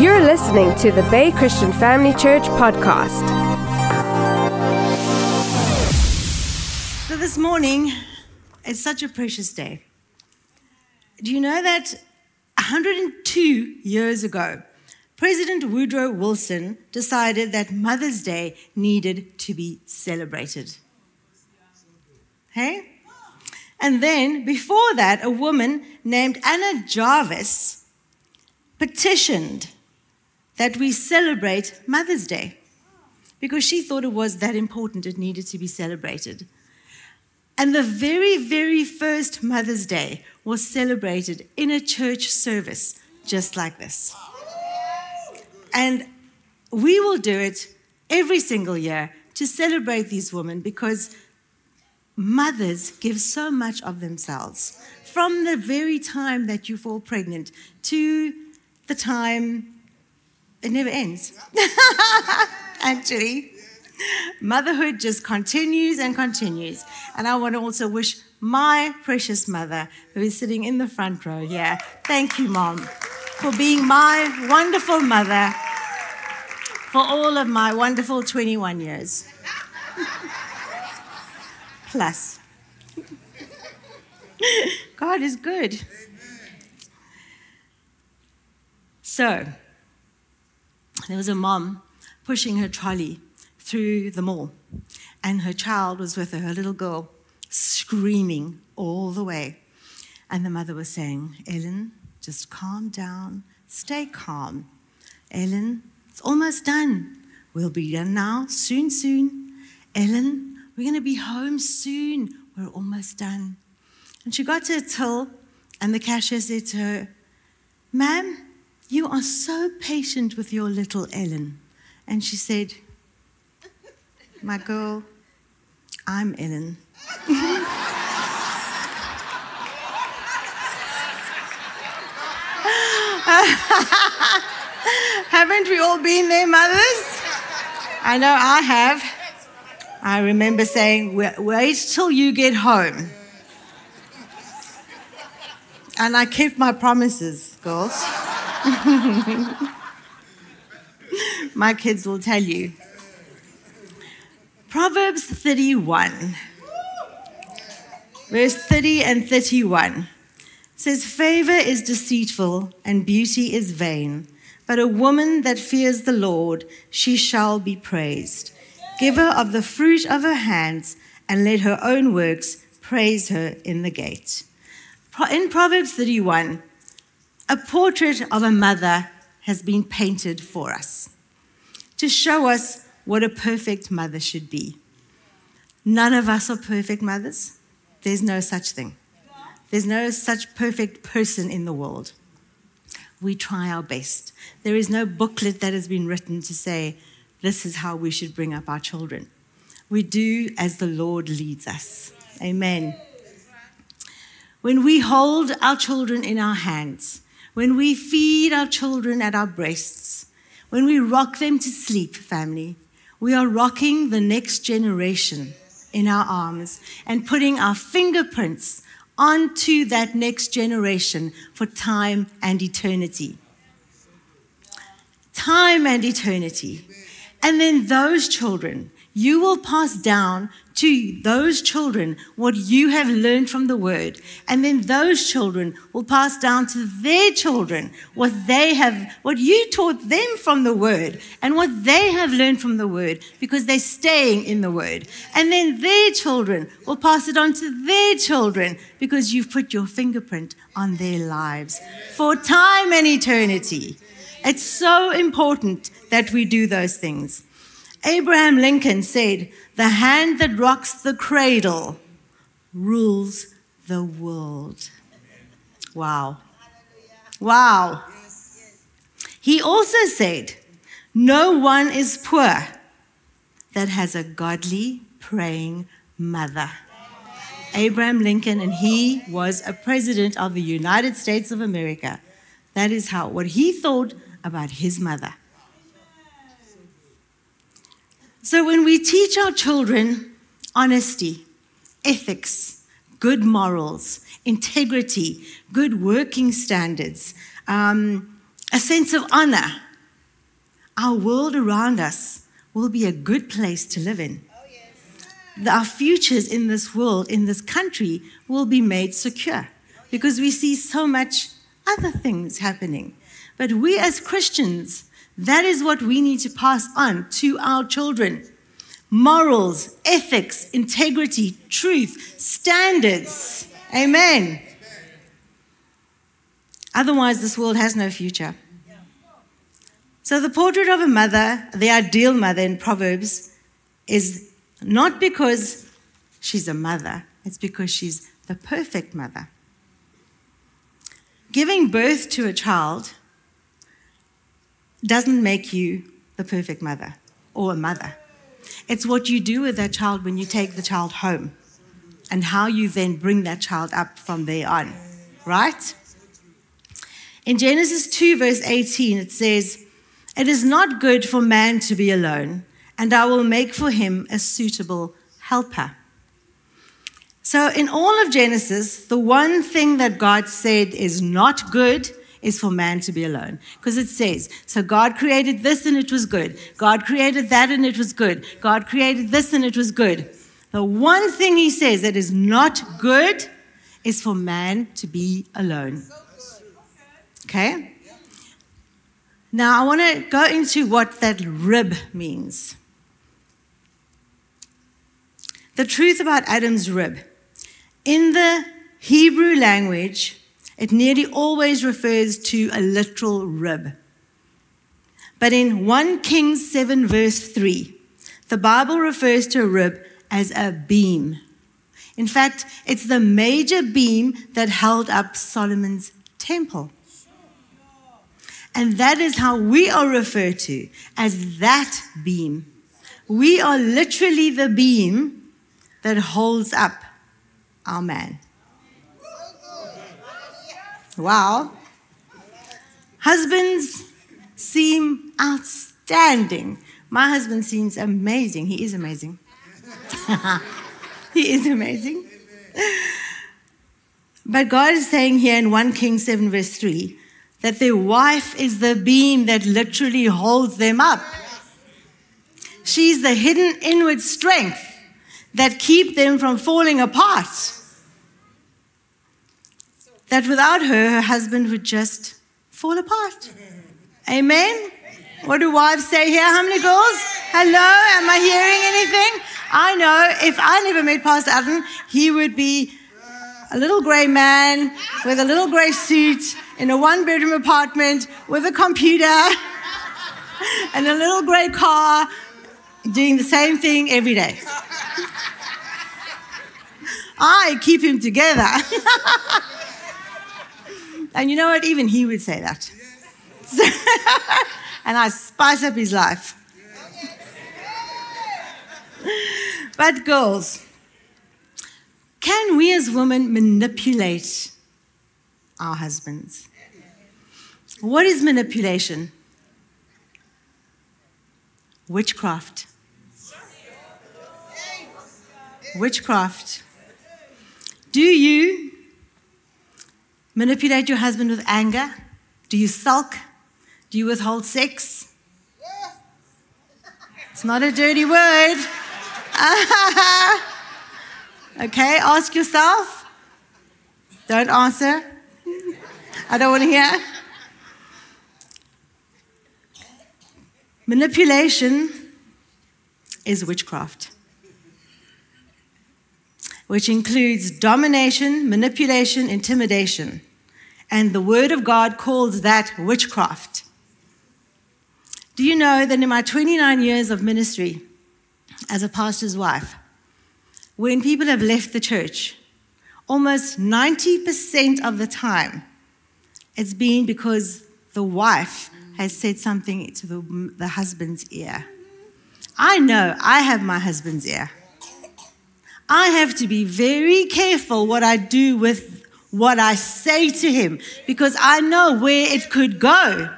You're listening to the Bay Christian Family Church podcast. So, this morning is such a precious day. Do you know that 102 years ago, President Woodrow Wilson decided that Mother's Day needed to be celebrated? Hey? And then, before that, a woman named Anna Jarvis petitioned that we celebrate Mother's Day because she thought it was that important, it needed to be celebrated. And the very, very first Mother's Day was celebrated in a church service just like this. And we will do it every single year to celebrate these women because mothers give so much of themselves from the very time that you fall pregnant to the time it never ends. Actually, motherhood just continues and continues. And I want to also wish my precious mother, who is sitting in the front row here, thank you, Mom, for being my wonderful mother for all of my wonderful 21 years. Plus. God is good. So, there was a mom pushing her trolley through the mall, and her child was with her, her little girl, screaming all the way. And the mother was saying, Ellen, just calm down, stay calm. Ellen, it's almost done. We'll be done now, soon, soon. Ellen, we're going to be home soon. We're almost done. And she got to a till, and the cashier said to her, Ma'am, you are so patient with your little Ellen. And she said, My girl, I'm Ellen. Haven't we all been there, mothers? I know I have. I remember saying, Wait till you get home. And I kept my promises, girls. My kids will tell you. Proverbs 31, verse 30 and 31 says, Favor is deceitful and beauty is vain, but a woman that fears the Lord, she shall be praised. Give her of the fruit of her hands, and let her own works praise her in the gate. In Proverbs 31, a portrait of a mother has been painted for us to show us what a perfect mother should be. None of us are perfect mothers. There's no such thing. There's no such perfect person in the world. We try our best. There is no booklet that has been written to say, this is how we should bring up our children. We do as the Lord leads us. Amen. When we hold our children in our hands, when we feed our children at our breasts, when we rock them to sleep, family, we are rocking the next generation in our arms and putting our fingerprints onto that next generation for time and eternity. Time and eternity. And then those children, you will pass down to those children what you have learned from the word. And then those children will pass down to their children what they have, what you taught them from the word and what they have learned from the word because they're staying in the word. And then their children will pass it on to their children because you've put your fingerprint on their lives for time and eternity. It's so important that we do those things. Abraham Lincoln said, The hand that rocks the cradle rules the world. Wow. Wow. He also said, No one is poor that has a godly, praying mother. Abraham Lincoln, and he was a president of the United States of America. That is how, what he thought about his mother. So when we teach our children honesty, ethics, good morals, integrity, good working standards, um, a sense of honor, our world around us will be a good place to live in. Our futures in this world, in this country, will be made secure because we see so much other things happening. But we as Christians, that is what we need to pass on to our children morals, ethics, integrity, truth, standards. Amen. Otherwise, this world has no future. So, the portrait of a mother, the ideal mother in Proverbs, is not because she's a mother, it's because she's the perfect mother. Giving birth to a child doesn't make you the perfect mother or a mother. It's what you do with that child when you take the child home and how you then bring that child up from there on, right? In Genesis 2, verse 18, it says, It is not good for man to be alone, and I will make for him a suitable helper. So, in all of Genesis, the one thing that God said is not good is for man to be alone. Because it says, so God created this and it was good. God created that and it was good. God created this and it was good. The one thing he says that is not good is for man to be alone. Okay? Now I want to go into what that rib means. The truth about Adam's rib. In the Hebrew language, it nearly always refers to a literal rib. But in 1 Kings 7, verse 3, the Bible refers to a rib as a beam. In fact, it's the major beam that held up Solomon's temple. And that is how we are referred to as that beam. We are literally the beam that holds up our man. Wow. Husbands seem outstanding. My husband seems amazing. He is amazing. he is amazing. But God is saying here in 1 Kings 7, verse 3, that their wife is the beam that literally holds them up. She's the hidden inward strength that keep them from falling apart that without her, her husband would just fall apart. Amen? What do wives say here? How many girls? Hello? Am I hearing anything? I know if I never met Pastor Adam, he would be a little grey man with a little grey suit in a one bedroom apartment with a computer and a little grey car doing the same thing every day. I keep him together. And you know what? Even he would say that. and I spice up his life. but, girls, can we as women manipulate our husbands? What is manipulation? Witchcraft. Witchcraft. Do you Manipulate your husband with anger? Do you sulk? Do you withhold sex? It's not a dirty word. okay, ask yourself. Don't answer. I don't want to hear. Manipulation is witchcraft which includes domination, manipulation, intimidation. And the Word of God calls that witchcraft. Do you know that in my 29 years of ministry as a pastor's wife, when people have left the church, almost 90% of the time, it's been because the wife has said something to the, the husband's ear. I know I have my husband's ear. I have to be very careful what I do with what I say to him because I know where it could go.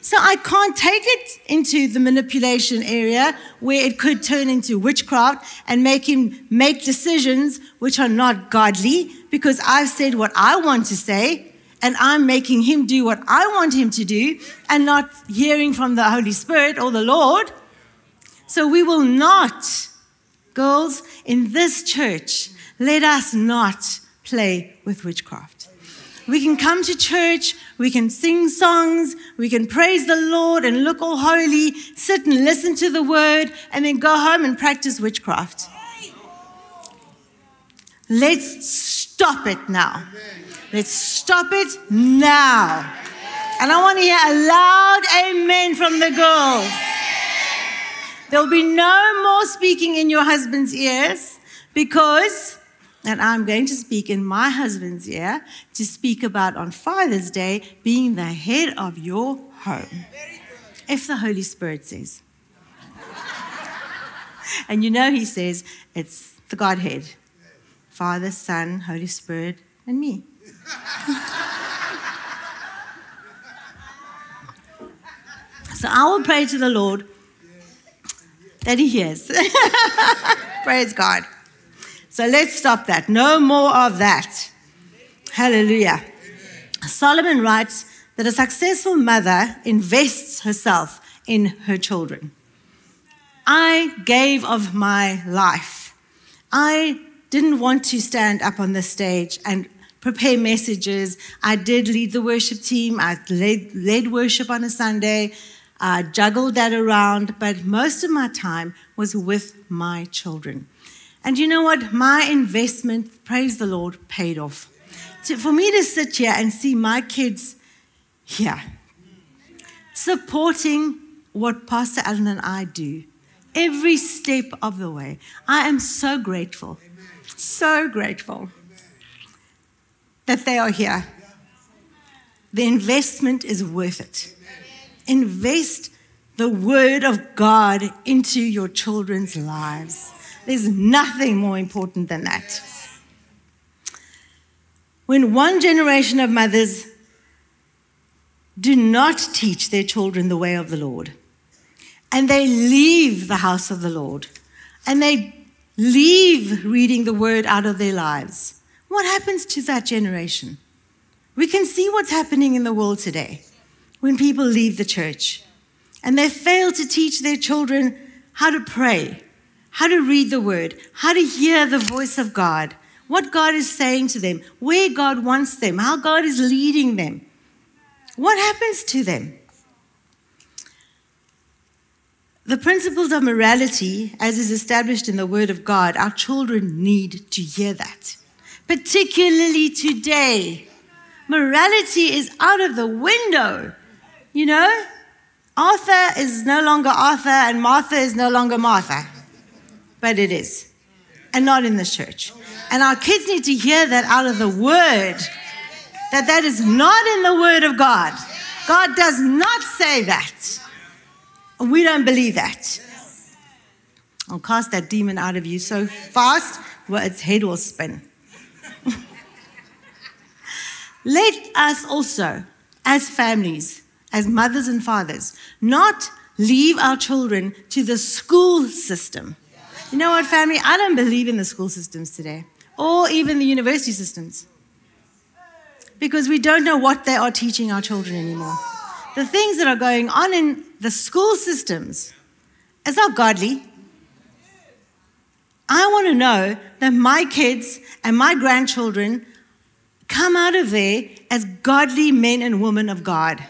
So I can't take it into the manipulation area where it could turn into witchcraft and make him make decisions which are not godly because I've said what I want to say and I'm making him do what I want him to do and not hearing from the Holy Spirit or the Lord. So we will not, girls, in this church, let us not play with witchcraft. We can come to church, we can sing songs, we can praise the Lord and look all holy, sit and listen to the word, and then go home and practice witchcraft. Let's stop it now. Let's stop it now. And I want to hear a loud amen from the girls. There'll be no more speaking in your husband's ears because, and I'm going to speak in my husband's ear to speak about on Father's Day being the head of your home. If the Holy Spirit says. and you know, he says it's the Godhead Father, Son, Holy Spirit, and me. so I will pray to the Lord that He hears. Praise God. So let's stop that. No more of that. Hallelujah. Solomon writes that a successful mother invests herself in her children. I gave of my life. I didn't want to stand up on the stage and prepare messages. I did lead the worship team. I led, led worship on a Sunday. I juggled that around, but most of my time was with my children. And you know what? My investment, praise the Lord, paid off. To, for me to sit here and see my kids here, supporting what Pastor Allen and I do every step of the way, I am so grateful. So grateful that they are here. The investment is worth it. Invest the Word of God into your children's lives. There's nothing more important than that. When one generation of mothers do not teach their children the way of the Lord, and they leave the house of the Lord, and they leave reading the Word out of their lives, what happens to that generation? We can see what's happening in the world today when people leave the church and they fail to teach their children how to pray, how to read the word, how to hear the voice of God, what God is saying to them, where God wants them, how God is leading them. What happens to them? The principles of morality, as is established in the Word of God, our children need to hear that particularly today. Morality is out of the window. You know, Arthur is no longer Arthur and Martha is no longer Martha, but it is, and not in the church. And our kids need to hear that out of the Word, that that is not in the Word of God. God does not say that. We don't believe that. I'll cast that demon out of you so fast, where its head will spin. Let us also, as families, as mothers and fathers, not leave our children to the school system. You know what, family? I don't believe in the school systems today, or even the university systems, because we don't know what they are teaching our children anymore. The things that are going on in the school systems is not godly. I want to know that my kids and my grandchildren come out of there as godly men and women of God.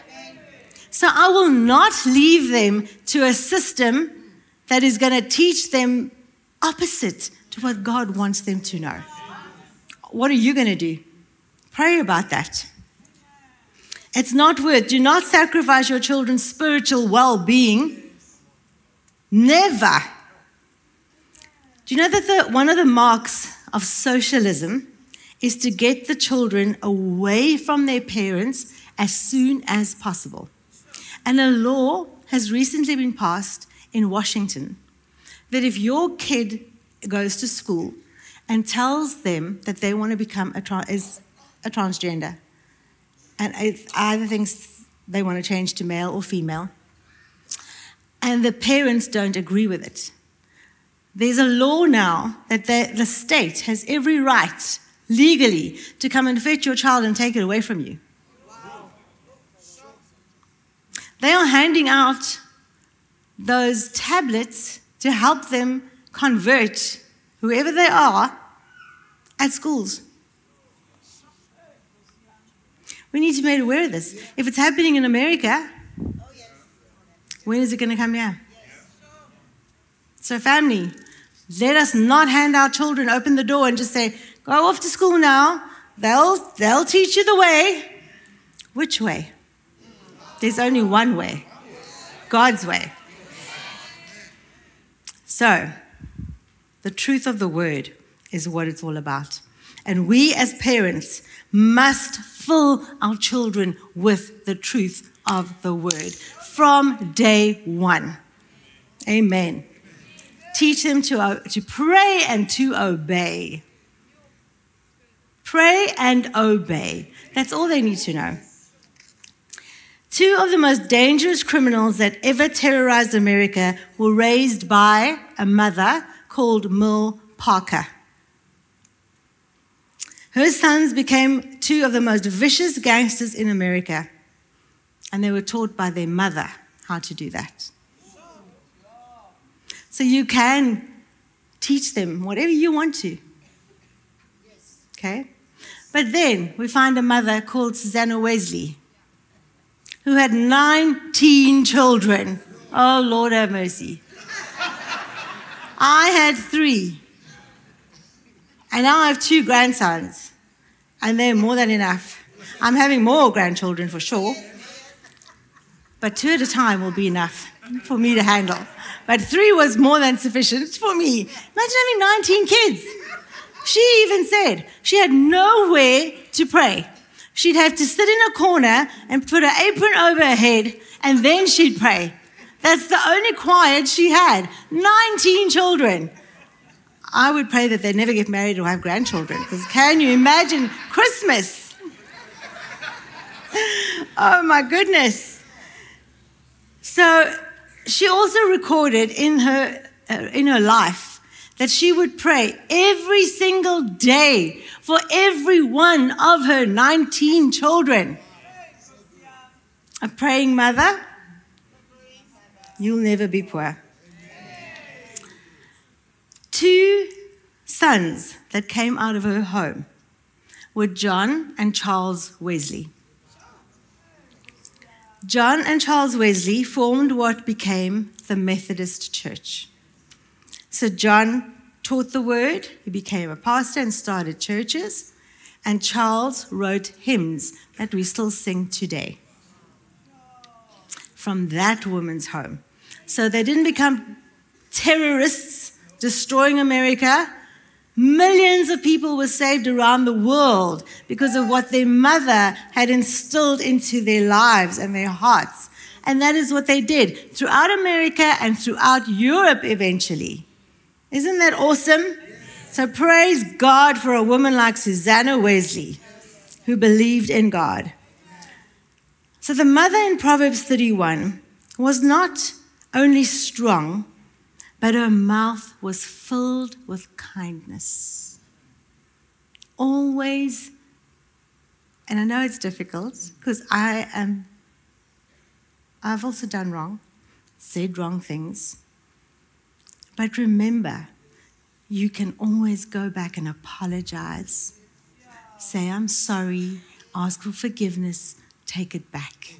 So I will not leave them to a system that is going to teach them opposite to what God wants them to know. What are you going to do? Pray about that. It's not worth. Do not sacrifice your children's spiritual well being. Never. Do you know that the, one of the marks of socialism is to get the children away from their parents as soon as possible. And a law has recently been passed in Washington that if your kid goes to school and tells them that they want to become a, tra- a transgender, and either thinks they want to change to male or female, and the parents don't agree with it, there's a law now that the state has every right legally to come and fetch your child and take it away from you. They are handing out those tablets to help them convert whoever they are at schools. We need to be made aware of this. If it's happening in America, when is it going to come here? So, family, let us not hand our children, open the door, and just say, Go off to school now. They'll, they'll teach you the way. Which way? There's only one way God's way. So, the truth of the word is what it's all about. And we as parents must fill our children with the truth of the word from day one. Amen. Teach them to, uh, to pray and to obey. Pray and obey. That's all they need to know. Two of the most dangerous criminals that ever terrorized America were raised by a mother called Mill Parker. Her sons became two of the most vicious gangsters in America, and they were taught by their mother how to do that. So you can teach them whatever you want to. Okay? But then we find a mother called Susanna Wesley who had 19 children. Oh, Lord have mercy. I had three. And now I have two grandsons. And they're more than enough. I'm having more grandchildren for sure. But two at a time will be enough for me to handle. But three was more than sufficient for me. Imagine having 19 kids. She even said she had nowhere to pray. She'd have to sit in a corner and put her apron over her head, and then she'd pray. That's the only quiet she had. 19 children. I would pray that they never get married or have grandchildren, because can you imagine Christmas? oh my goodness. So she also recorded in her, uh, in her life that she would pray every single day for every one of her 19 children. A praying mother, you'll never be poor. Two sons that came out of her home were John and Charles Wesley. John and Charles Wesley formed what became the Methodist Church. So, John taught the word, he became a pastor and started churches, and Charles wrote hymns that we still sing today from that woman's home. So they didn't become terrorists destroying America. Millions of people were saved around the world because of what their mother had instilled into their lives and their hearts. And that is what they did throughout America and throughout Europe eventually. Isn't that awesome? So praise God for a woman like Susanna Wesley who believed in God. So the mother in Proverbs 31 was not only strong, but her mouth was filled with kindness. Always, and I know it's difficult because I am, I've also done wrong, said wrong things. But remember, you can always go back and apologize. Say, I'm sorry, ask for forgiveness, take it back.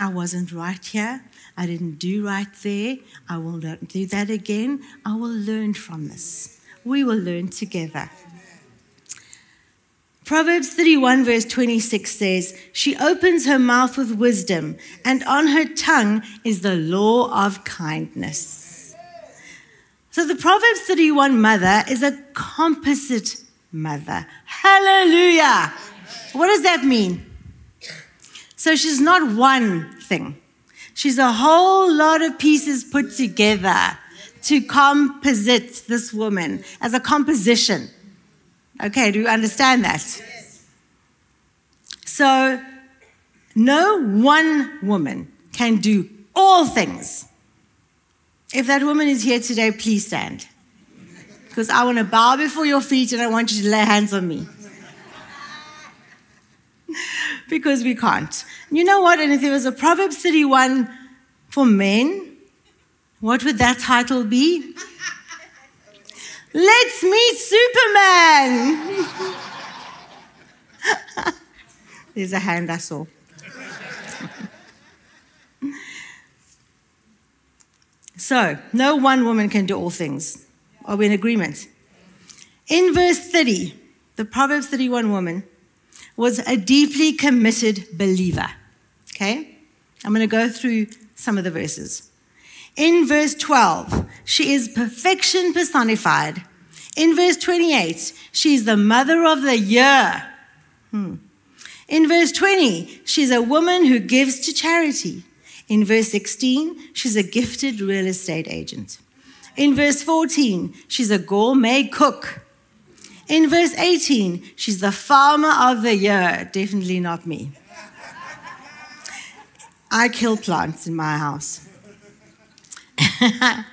I wasn't right here. I didn't do right there. I will not do that again. I will learn from this. We will learn together. Proverbs 31, verse 26 says, She opens her mouth with wisdom, and on her tongue is the law of kindness. So the Proverbs 31 mother is a composite mother. Hallelujah. What does that mean? So she's not one thing. She's a whole lot of pieces put together to composite this woman as a composition. Okay, do you understand that? So, no one woman can do all things. If that woman is here today, please stand. Because I want to bow before your feet and I want you to lay hands on me. because we can't. You know what? And if there was a Proverbs 31 for men, what would that title be? Let's meet Superman. There's a hand I saw. So, no one woman can do all things. Are we in agreement? In verse 30, the Proverbs 31 woman was a deeply committed believer. Okay? I'm going to go through some of the verses. In verse 12, she is perfection personified. In verse 28, she's the mother of the year. Hmm. In verse 20, she's a woman who gives to charity. In verse 16, she's a gifted real estate agent. In verse 14, she's a gourmet cook. In verse 18, she's the farmer of the year. Definitely not me. I kill plants in my house.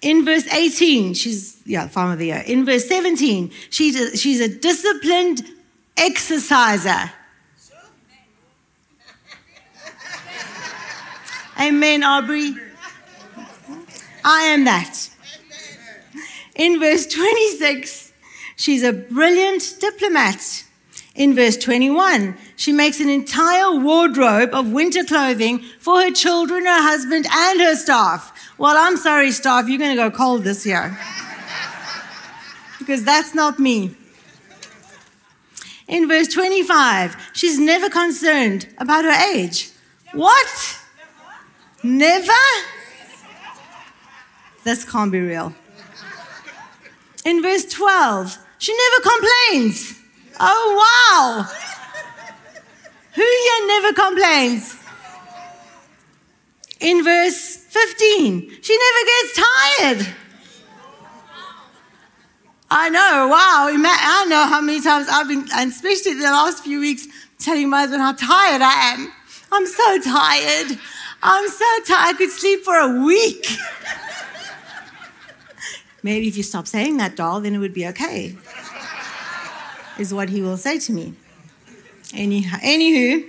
in verse 18, she's, yeah, farmer of the year. In verse 17, she's a, she's a disciplined exerciser. Amen, Aubrey. I am that. In verse 26, she's a brilliant diplomat. In verse 21, she makes an entire wardrobe of winter clothing for her children, her husband, and her staff. Well, I'm sorry, staff, you're going to go cold this year. because that's not me. In verse 25, she's never concerned about her age. What? Never? This can't be real. In verse 12, she never complains. Oh, wow. Who here never complains? In verse 15, she never gets tired. I know, wow. I know how many times I've been, and especially the last few weeks, telling my husband how tired I am. I'm so tired. I'm so tired. I could sleep for a week. Maybe if you stop saying that, doll, then it would be okay, is what he will say to me. Anyhow, anywho,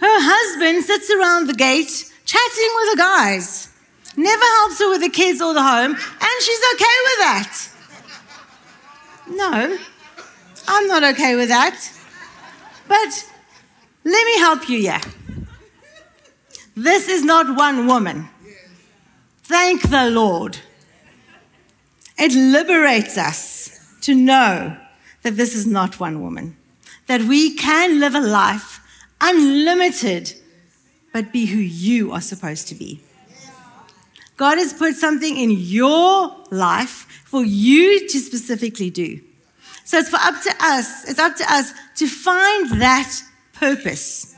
her husband sits around the gate chatting with the guys, never helps her with the kids or the home, and she's okay with that. No, I'm not okay with that. But let me help you, yeah. This is not one woman. Thank the Lord. It liberates us to know that this is not one woman, that we can live a life unlimited, but be who you are supposed to be. God has put something in your life for you to specifically do. So it's for up to us, it's up to us to find that purpose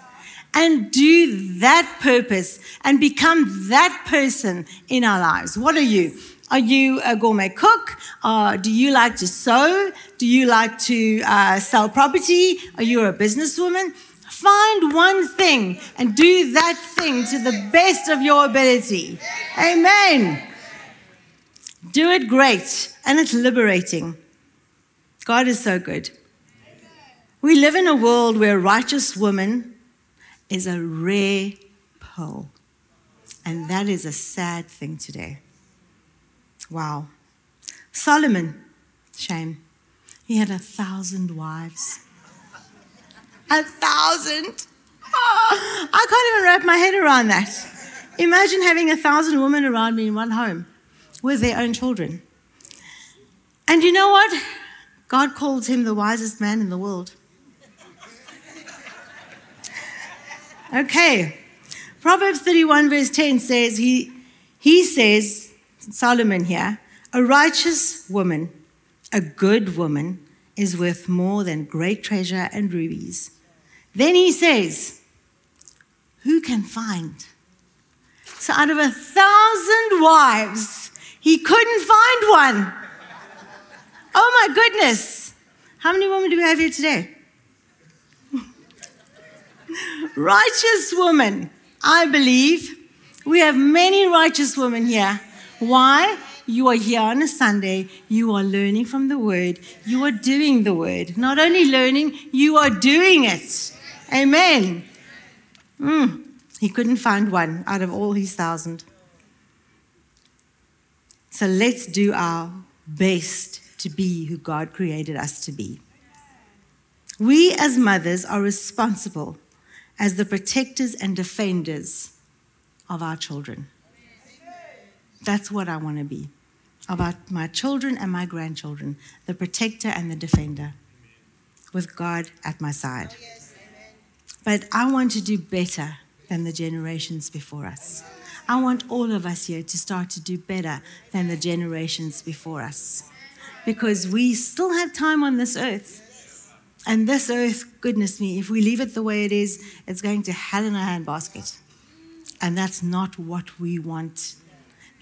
and do that purpose and become that person in our lives. What are you? Are you a gourmet cook? Uh, do you like to sew? Do you like to uh, sell property? Are you a businesswoman? Find one thing and do that thing to the best of your ability. Amen. Do it great, and it's liberating. God is so good. We live in a world where righteous women is a rare pearl. And that is a sad thing today. Wow. Solomon, shame, he had a thousand wives. A thousand. Oh, I can't even wrap my head around that. Imagine having a thousand women around me in one home with their own children. And you know what? God calls him the wisest man in the world. Okay. Proverbs 31, verse 10 says, He, he says, Solomon here, a righteous woman, a good woman, is worth more than great treasure and rubies. Then he says, Who can find? So out of a thousand wives, he couldn't find one. Oh my goodness. How many women do we have here today? Righteous woman. I believe we have many righteous women here. Why? You are here on a Sunday. You are learning from the word. You are doing the word. Not only learning, you are doing it. Amen. Mm, he couldn't find one out of all his thousand. So let's do our best to be who God created us to be. We as mothers are responsible as the protectors and defenders of our children. That's what I want to be about my children and my grandchildren, the protector and the defender, with God at my side. But I want to do better than the generations before us. I want all of us here to start to do better than the generations before us. Because we still have time on this earth. And this earth, goodness me, if we leave it the way it is, it's going to hell in a handbasket. And that's not what we want.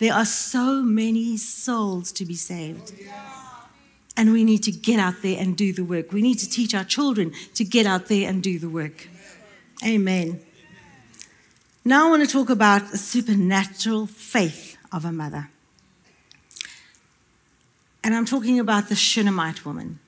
There are so many souls to be saved. And we need to get out there and do the work. We need to teach our children to get out there and do the work. Amen. Now I want to talk about the supernatural faith of a mother. And I'm talking about the Shunammite woman.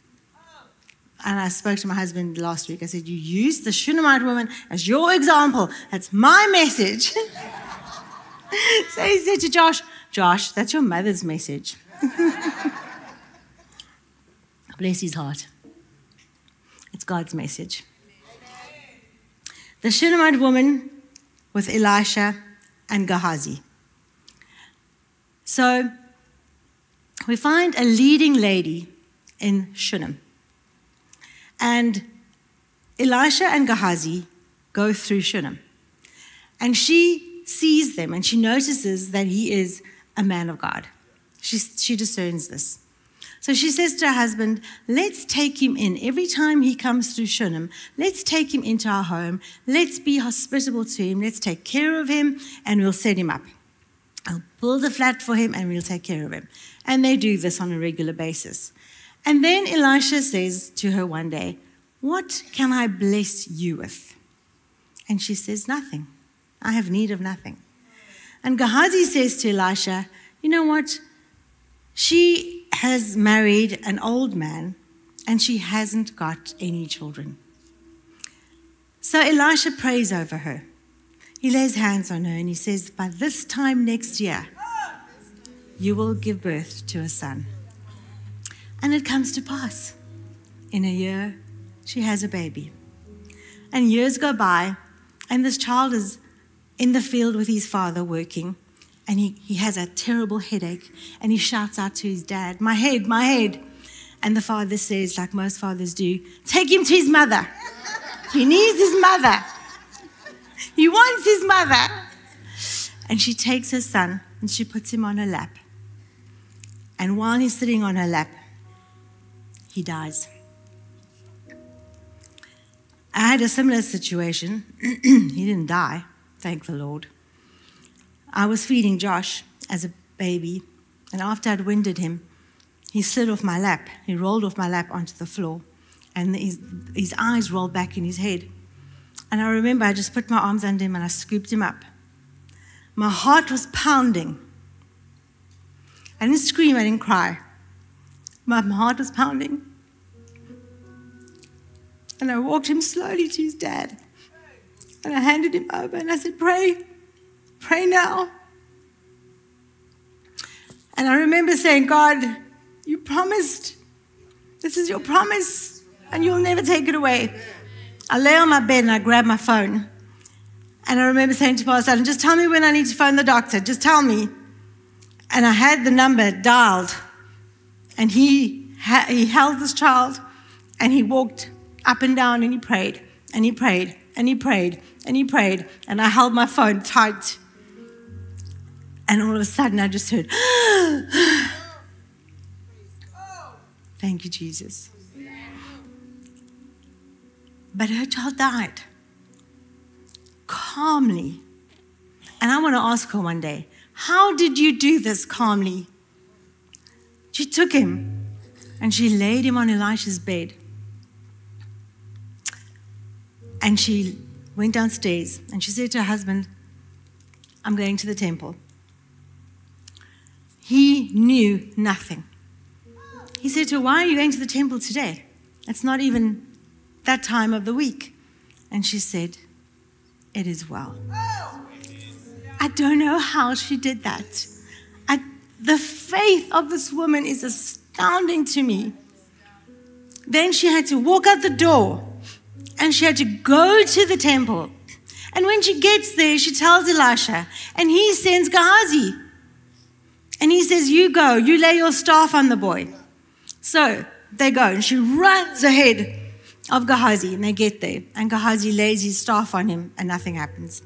And I spoke to my husband last week. I said, You use the Shunammite woman as your example. That's my message. so he said to Josh, Josh, that's your mother's message. Bless his heart. It's God's message. The Shunammite woman with Elisha and Gehazi. So we find a leading lady in Shunem. And Elisha and Gehazi go through Shunem. And she sees them and she notices that he is a man of God. She, she discerns this. So she says to her husband, Let's take him in. Every time he comes through Shunem, let's take him into our home. Let's be hospitable to him. Let's take care of him and we'll set him up. I'll build a flat for him and we'll take care of him. And they do this on a regular basis. And then Elisha says to her one day, What can I bless you with? And she says, Nothing. I have need of nothing. And Gehazi says to Elisha, You know what? She has married an old man and she hasn't got any children. So Elisha prays over her. He lays hands on her and he says, By this time next year, you will give birth to a son. And it comes to pass. In a year, she has a baby. And years go by, and this child is in the field with his father working, and he, he has a terrible headache, and he shouts out to his dad, My head, my head. And the father says, like most fathers do, Take him to his mother. He needs his mother. He wants his mother. And she takes her son and she puts him on her lap. And while he's sitting on her lap, he dies. I had a similar situation. he didn't die, thank the Lord. I was feeding Josh as a baby, and after I'd winded him, he slid off my lap. He rolled off my lap onto the floor, and his, his eyes rolled back in his head. And I remember I just put my arms under him and I scooped him up. My heart was pounding. I didn't scream, I didn't cry. My heart was pounding. And I walked him slowly to his dad. And I handed him over and I said, Pray, pray now. And I remember saying, God, you promised. This is your promise, and you'll never take it away. I lay on my bed and I grab my phone. And I remember saying to Pastor Allen, just tell me when I need to phone the doctor. Just tell me. And I had the number dialed. And he, ha- he held this child and he walked up and down and he prayed and he prayed and he prayed and he prayed. And I held my phone tight. And all of a sudden I just heard, Thank you, Jesus. But her child died calmly. And I want to ask her one day, how did you do this calmly? She took him and she laid him on Elisha's bed. And she went downstairs and she said to her husband, I'm going to the temple. He knew nothing. He said to her, Why are you going to the temple today? It's not even that time of the week. And she said, It is well. I don't know how she did that. I, the faith of this woman is astounding to me. Then she had to walk out the door and she had to go to the temple. And when she gets there, she tells Elisha, and he sends Gehazi. And he says, You go, you lay your staff on the boy. So they go, and she runs ahead of Gehazi, and they get there. And Gehazi lays his staff on him, and nothing happens.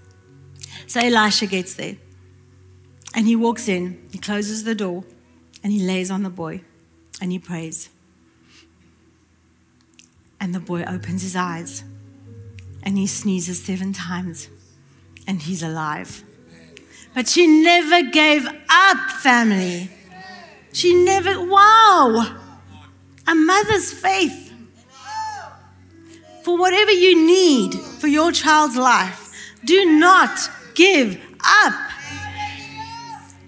So Elisha gets there, and he walks in, he closes the door, and he lays on the boy, and he prays. And the boy opens his eyes, and he sneezes seven times, and he's alive. But she never gave up, family. She never, wow, a mother's faith. For whatever you need for your child's life, do not give up.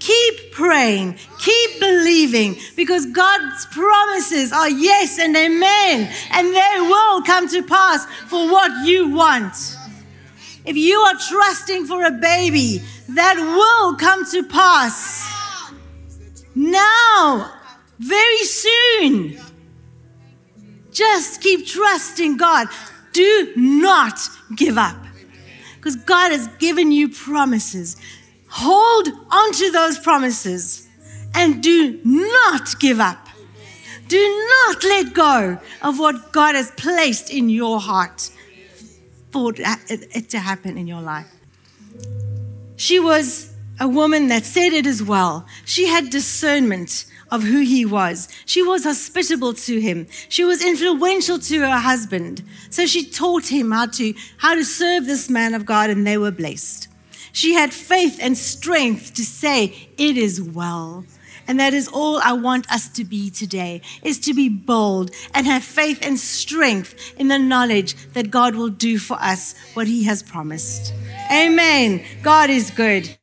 Keep praying, keep believing, because God's promises are yes and amen, and they will come to pass for what you want. If you are trusting for a baby, that will come to pass now, very soon. Just keep trusting God. Do not give up because God has given you promises. Hold onto those promises and do not give up. Do not let go of what God has placed in your heart for it to happen in your life. She was a woman that said it as well. She had discernment of who he was. She was hospitable to him. She was influential to her husband. So she taught him how to, how to serve this man of God, and they were blessed. She had faith and strength to say, It is well. And that is all I want us to be today, is to be bold and have faith and strength in the knowledge that God will do for us what he has promised. Amen. God is good.